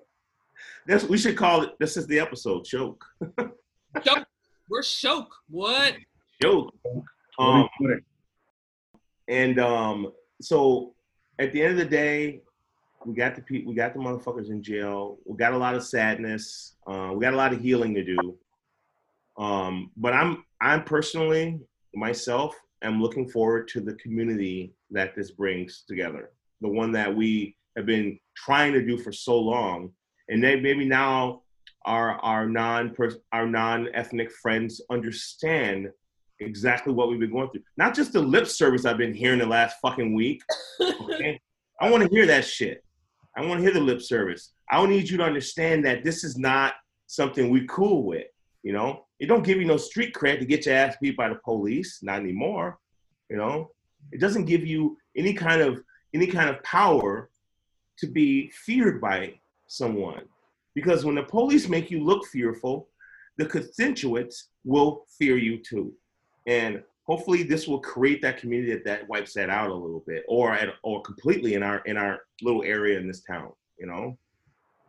That's we should call it. This is the episode. Choke. *laughs* shoke. We're shoke. What? Choke. What Um, do you think? and um, so at the end of the day, we got the pe- we got the motherfuckers in jail. We got a lot of sadness. Uh, we got a lot of healing to do. Um, but I'm I'm personally myself am looking forward to the community that this brings together. The one that we have been trying to do for so long, and they maybe now our our non our non ethnic friends understand exactly what we've been going through. Not just the lip service I've been hearing the last fucking week. *laughs* Okay? I want to hear that shit. I want to hear the lip service. I don't need you to understand that this is not something we cool with. You know, it don't give you no street cred to get your ass beat by the police. Not anymore. You know, it doesn't give you any kind of any kind of power to be feared by someone. Because when the police make you look fearful, the constituents will fear you too and hopefully this will create that community that, that wipes that out a little bit or at, or completely in our in our little area in this town you know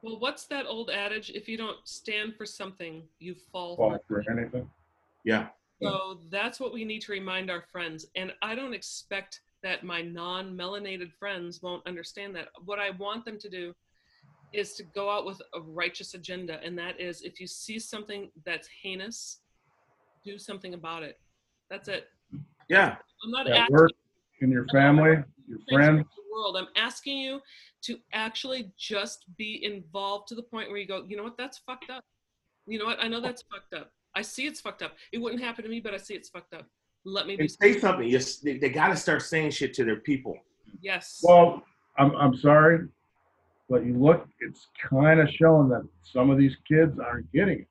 Well, what's that old adage? If you don't stand for something, you fall Fall for for anything. yeah So that's what we need to remind our friends. And I don't expect that my non melanated friends won't understand that. What I want them to do is to go out with a righteous agenda. And that is if you see something that's heinous, do something about it. That's it. yeah I'm not At work, in your family, your you friends. world. I'm asking you to actually just be involved to the point where you go, you know what, that's fucked up. You know what, I know that's fucked up. I see it's fucked up. It wouldn't happen to me, but I see it's fucked up. Let me and say something yes they, they got to start saying shit to their people Yes. Well, I'm I'm sorry, but you look, it's kind of showing that some of these kids aren't getting it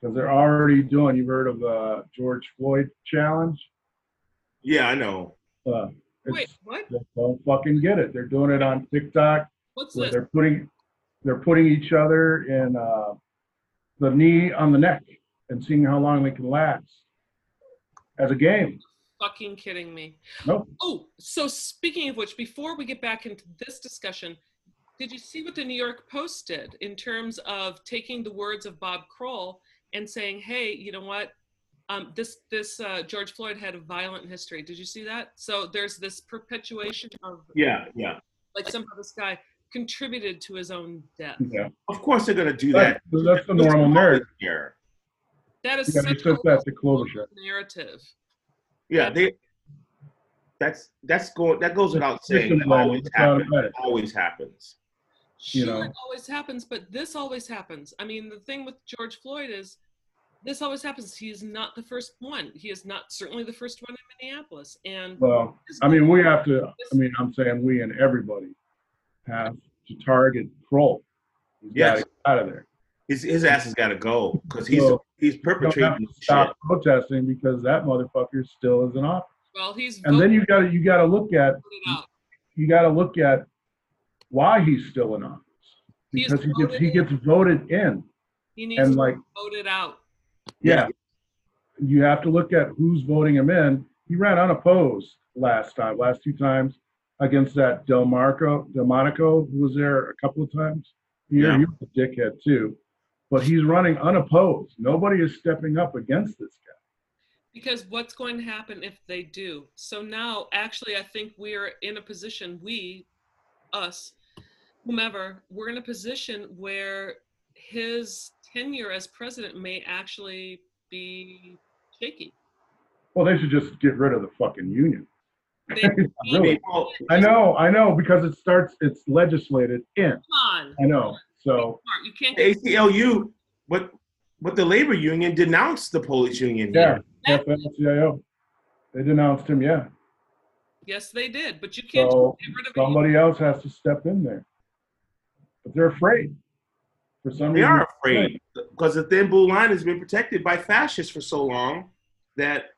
because they're already doing. You've heard of the George Floyd challenge? yeah i know Uh, Wait, what? they don't fucking get it. They're doing it on TikTok What's where this? they're putting they're putting each other in uh, the knee on the neck and seeing how long they can last as a game. Fucking kidding me. Nope. Oh, so speaking of which, before we get back into this discussion, did you see what the New York Post did in terms of taking the words of Bob Kroll and saying, "Hey, you know what? Um, this this uh, George Floyd had a violent history. Did you see that? So there's this perpetuation of Yeah, yeah. like somehow this guy contributed to his own death. Yeah, Of course they're gonna do Right. that. So that's the normal narrative. Here. That is Yeah, such he says a that's the Klobuchar. narrative. Yeah, they. That's that's going that goes without saying. Victim That always it's happens. it. It always happens. You Sure, know. it always happens, but this always happens. I mean, the thing with George Floyd is this always happens. He is not the first one. He is not certainly the first one in Minneapolis. And Well, I mean, we have to, I mean, I'm saying we and everybody have to target Kroll. He's got to Yes. out of there. His his ass has got to go because he's Well, he's You don't have perpetrating to shit. stop protesting because that motherfucker still is in office. well, he's And then voted you got to, you got to look at, you got to look at why he's still in office. He's Because he gets, he voted gets voted in. He needs And to like, vote it out. yeah, you have to look at who's voting him in. He ran unopposed last time, last two times against that Del Marco, Del Delmonico, who was there a couple of times. Here, Yeah. he was a dickhead too, but he's running unopposed. Nobody is stepping up against this guy. Because what's going to happen if they do? So now, actually, I think we're in a position, we, us, whomever, we're in a position where his tenure as president may actually be shaky. Well, they should just get rid of the fucking union. They, *laughs* I Really? mean, I know, I know, because it starts, it's legislated in. Come on. I know. So, You can't. the ACLU, but but the labor union denounced the police union yeah, here. AFL-CIO. They denounced him, yeah. Yes, they did. But you can't So get rid of it. somebody else has to step in there. But they're afraid. For some reason. They reason. are afraid because the thin blue line has been protected by fascists for so long that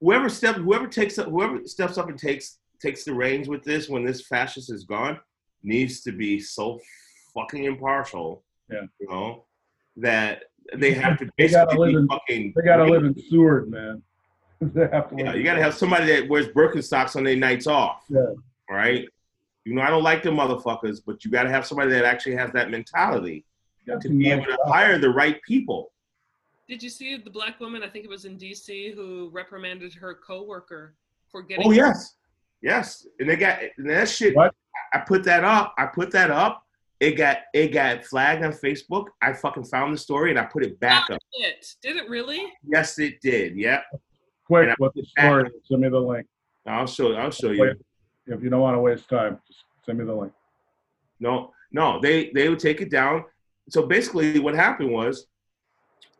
whoever step whoever takes up whoever steps up and takes takes the reins with this when this fascist is gone needs to be so fucking impartial. Yeah. You know that they have to They gotta basically live be in- fucking. They gotta live in Seward, man. *laughs* they have to Yeah, you gotta have somebody that wears Birkenstocks on their nights off. Yeah. Right. You know, I don't like them motherfuckers, but you gotta have somebody that actually has that mentality Got to be nice able to jobs. hire the right people. Did you see the black woman? I think it was in D.C. who reprimanded her coworker for getting. Oh yes, yes. And they got and that shit. What? I put that up. I put that up. It got it got flagged on Facebook. I fucking found the story and I put it back up. it. Did it really? Yes, it did. Yeah. Quick, And I what's the put it back story? Send me the link. I'll show. I'll show you. If you don't want to waste time, just send me the link. No, no. They they would take it down. So basically, what happened was,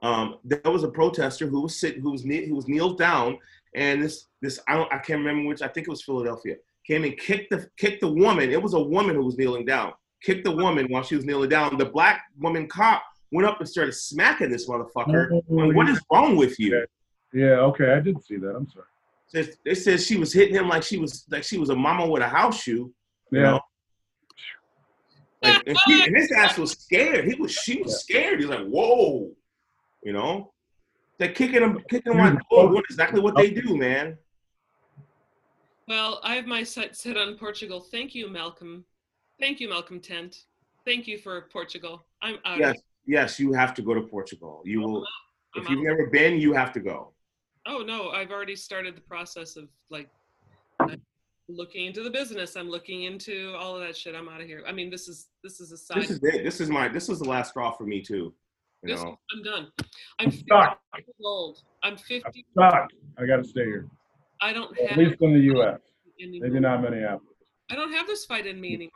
um, there was a protester who was sitting, who was who was kneeled down, and this this I don't I can't remember which. I think it was Philadelphia. Came and kicked the kicked the woman. It was a woman who was kneeling down. Kicked the woman while she was kneeling down. The black woman cop went up and started smacking this motherfucker. Oh, what is wrong with you? Yeah, okay, I did see that. I'm sorry. Says- They said she was hitting him like she was like she was a mama with a house shoe. You Yeah, know? Like, and, he, and his ass was scared. He was she was scared. He's like, whoa, you know. They're kicking him, kicking him on what exactly what they do, man. Well, I have my sights set on Portugal. Thank you, Malcolm. Thank you, Malcontent. Thank you for Portugal. I'm out. Yes, yes, you have to go to Portugal. You will I'm if you've out. never been, you have to go. Oh no, I've already started the process of like looking into the business. I'm looking into all of that shit. I'm out of here. I mean, this is this is a side. This is it. This is my this is the last straw for me too. You This- know. I'm done. I'm 50 stuck. years old. I'm 50. I'm Stuck. I got to stay here. I don't At have least in the U.S. anymore. Maybe not Minneapolis. I don't have this fight in me anymore.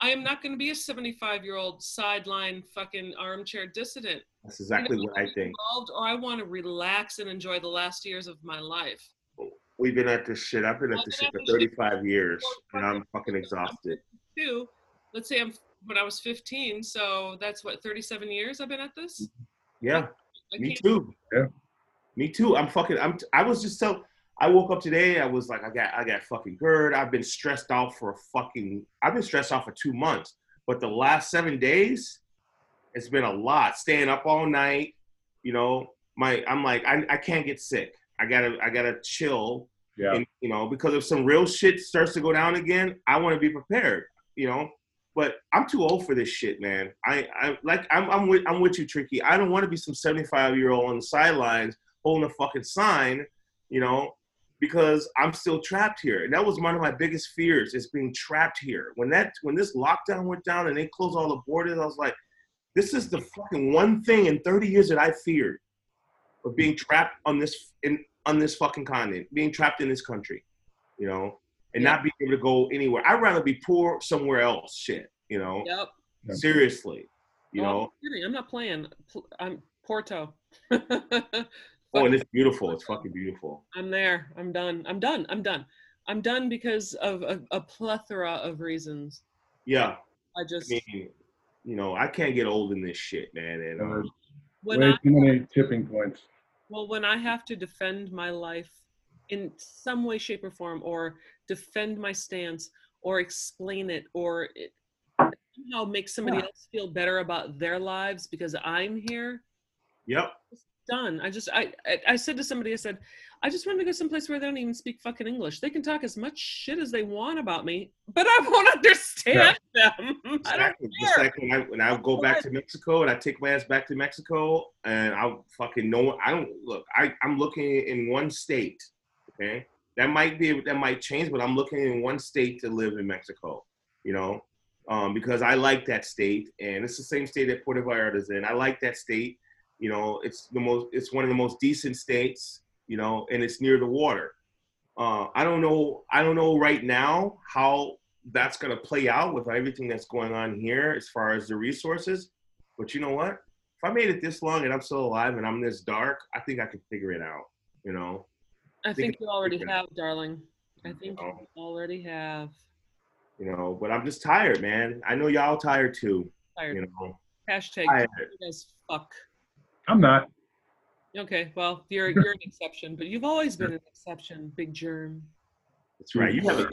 I am not going to be a 75 year old sideline fucking armchair dissident. That's exactly what I think. Involved, or I want to relax and enjoy the last years of my life. We've been at this shit. I've been at this shit for 35 years, and I'm fucking exhausted. Two, let's say I'm when I was 15, so that's what 37 years I've been at this. Mm-hmm. Yeah. I Me too. Yeah. Me too. I'm fucking. I'm. I was just so. I woke up today. I was like, I got. I got fucking GERD. I've been stressed out for a fucking. I've been stressed out for two months. But the last seven days, it's been a lot. Staying up all night. You know, my. I'm like, I. I can't get sick. I gotta. I gotta chill. Yeah. And you know, because if some real shit starts to go down again, I want to be prepared. You know, but I'm too old for this shit, man. I, I like I'm I'm with I'm with you, Tricky. I don't want to be some 75 year old on the sidelines holding a fucking sign, you know, because I'm still trapped here. And that was one of my biggest fears is being trapped here. When that when this lockdown went down and they closed all the borders, I was like, this is the fucking one thing in 30 years that I feared of being trapped on this in on this fucking continent, being trapped in this country, you know, and not being able to go anywhere. I'd rather be poor somewhere else. Shit, you know. Yep. Seriously, you Oh, know. I'm, kidding. I'm not playing. Pl- I'm Porto. *laughs* Oh, and it's beautiful. It's fucking beautiful. I'm there. I'm done. I'm done. I'm done. I'm done because of a, a plethora of reasons. Yeah, I I just mean, you know, I can't get old in this shit, man. And And um, when way I too many tipping points. well when I have to defend my life in some way, shape, or form, or defend my stance, or explain it, or it, somehow make somebody Yeah. else feel better about their lives because I'm here. yep, done. I just I, I I said to somebody, I said, I just want to go someplace where they don't even speak fucking English. They can talk as much shit as they want about me, but I won't *laughs* understand them. I don't exactly. Just care. like when I when I go back to Mexico and I take my ass back to Mexico and I'll fucking know. I don't look. I I'm looking in one state. Okay, that might be that might change, but I'm looking in one state to live in Mexico. You know, um, because I like that state, and it's the same state that Puerto Vallarta's in. I like that state. You know, it's the most. It's one of the most decent states. You know, and it's near the water. Uh, I don't know. I don't know right now how that's going to play out with everything that's going on here as far as the resources. But you know what? If I made it this long and I'm still alive and I'm this dark, I think I could figure it out. You know. I think you already Okay. have, darling. I think Oh. you already have. You know. But I'm just tired, man. I know y'all tired too. Tired. You know. Hashtag Tired. you guys fuck. I'm not. Okay, well you're *laughs* you're an exception, but you've always been an exception, big germ. That's right. You have a,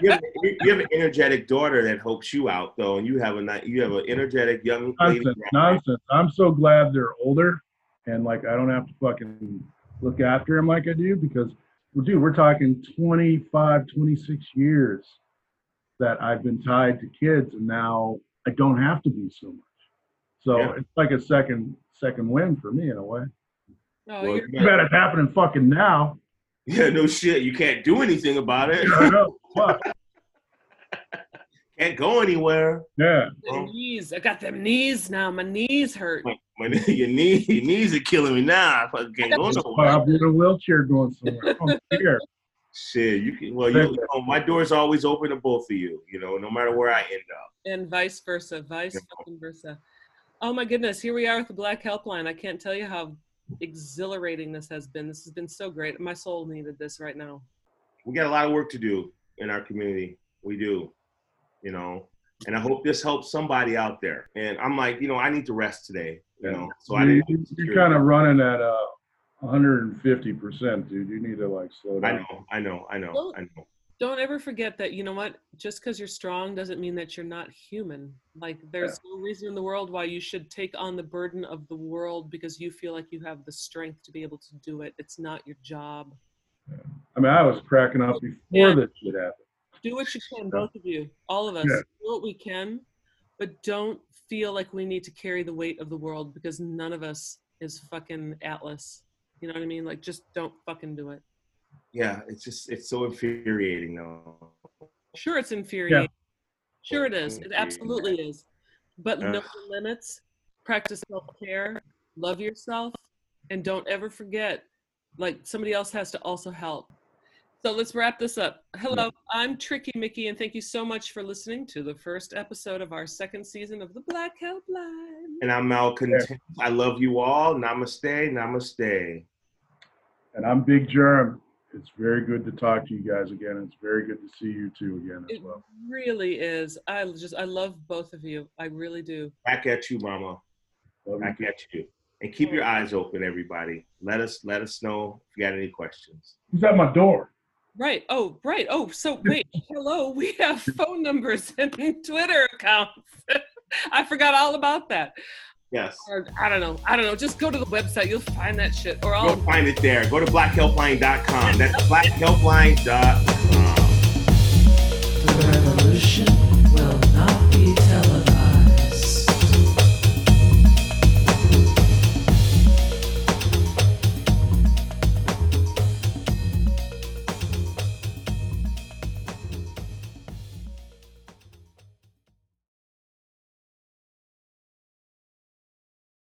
you have, you have an energetic daughter that helps you out though, and you have a you have an energetic young lady. Nonsense. Nonsense. I'm so glad they're older and like I don't have to fucking look after them like I do because, well, dude, we're talking 25, 26 years that I've been tied to kids and now I don't have to be so much. So Yeah. it's like a second second win for me in a way. Oh, Well, you're, you Too bad it's happening fucking now. *laughs* Yeah, no shit. You can't do anything about it. I know. *laughs* Fuck. Can't go anywhere. Yeah. the knees. I got them knees now. My knees hurt. My, my, *laughs* your, knee, your knees are killing me now. I fucking can't go nowhere. I'll be in a wheelchair going somewhere. I'm here. Shit, you can. Well, you, you know, my door's always open to both of you. You know, no matter where I end up. and vice versa, vice Yeah. fucking versa. Oh my goodness, here we are with the Black Helpline. I can't tell you how exhilarating this has been. This has been so great. My soul needed this right now. We got a lot of work to do in our community. We do. You know, and I hope this helps somebody out there. And I'm like, you know, I need to rest today. You Yeah. know, so I You- didn't. You're kind of running at uh 150 percent, dude. You need to like slow down. I down. know, I know, I know, Well- I know. Don't ever forget that, you know what? Just because you're strong doesn't mean that you're not human. Like, there's no reason in the world why you should take on the burden of the world because you feel like you have the strength to be able to do it. It's not your job. I mean, I was cracking up before Yeah. this shit happened. do what you can, both of you, all of us. Yeah. Do what we can, but don't feel like we need to carry the weight of the world because none of us is fucking Atlas. You know what I mean? Like, just don't fucking do it. Yeah, it's just it's so infuriating though. Sure, it's infuriating. Sure, it is. It absolutely is. But know Ugh. limits, practice self care, love yourself, and don't ever forget like, somebody else has to also help. So let's wrap this up. Hello, I'm Tricky Mickey, and thank you so much for listening to the first episode of our second season of the Black Helpline. And I'm malcontent. I love you all. Namaste. Namaste. And I'm Big Germ. It's very good to talk to you guys again. It's very good to see you two again as It well. really is. I just, I love both of you. I really do. Back at you, Mama. Love you. Back at you. And keep your eyes open, everybody. Let us let us know if you got any questions. Who's at my door? Right. Oh, right. Oh, so wait. *laughs* Hello. We have phone numbers *laughs* and Twitter accounts. *laughs* I forgot all about that. Yes. Or, I don't know. I don't know. Just go to the website. You'll find that shit. Or I'll. find it there. Go to blackhelpline.com. That's blackhelpline.com. The revolution will not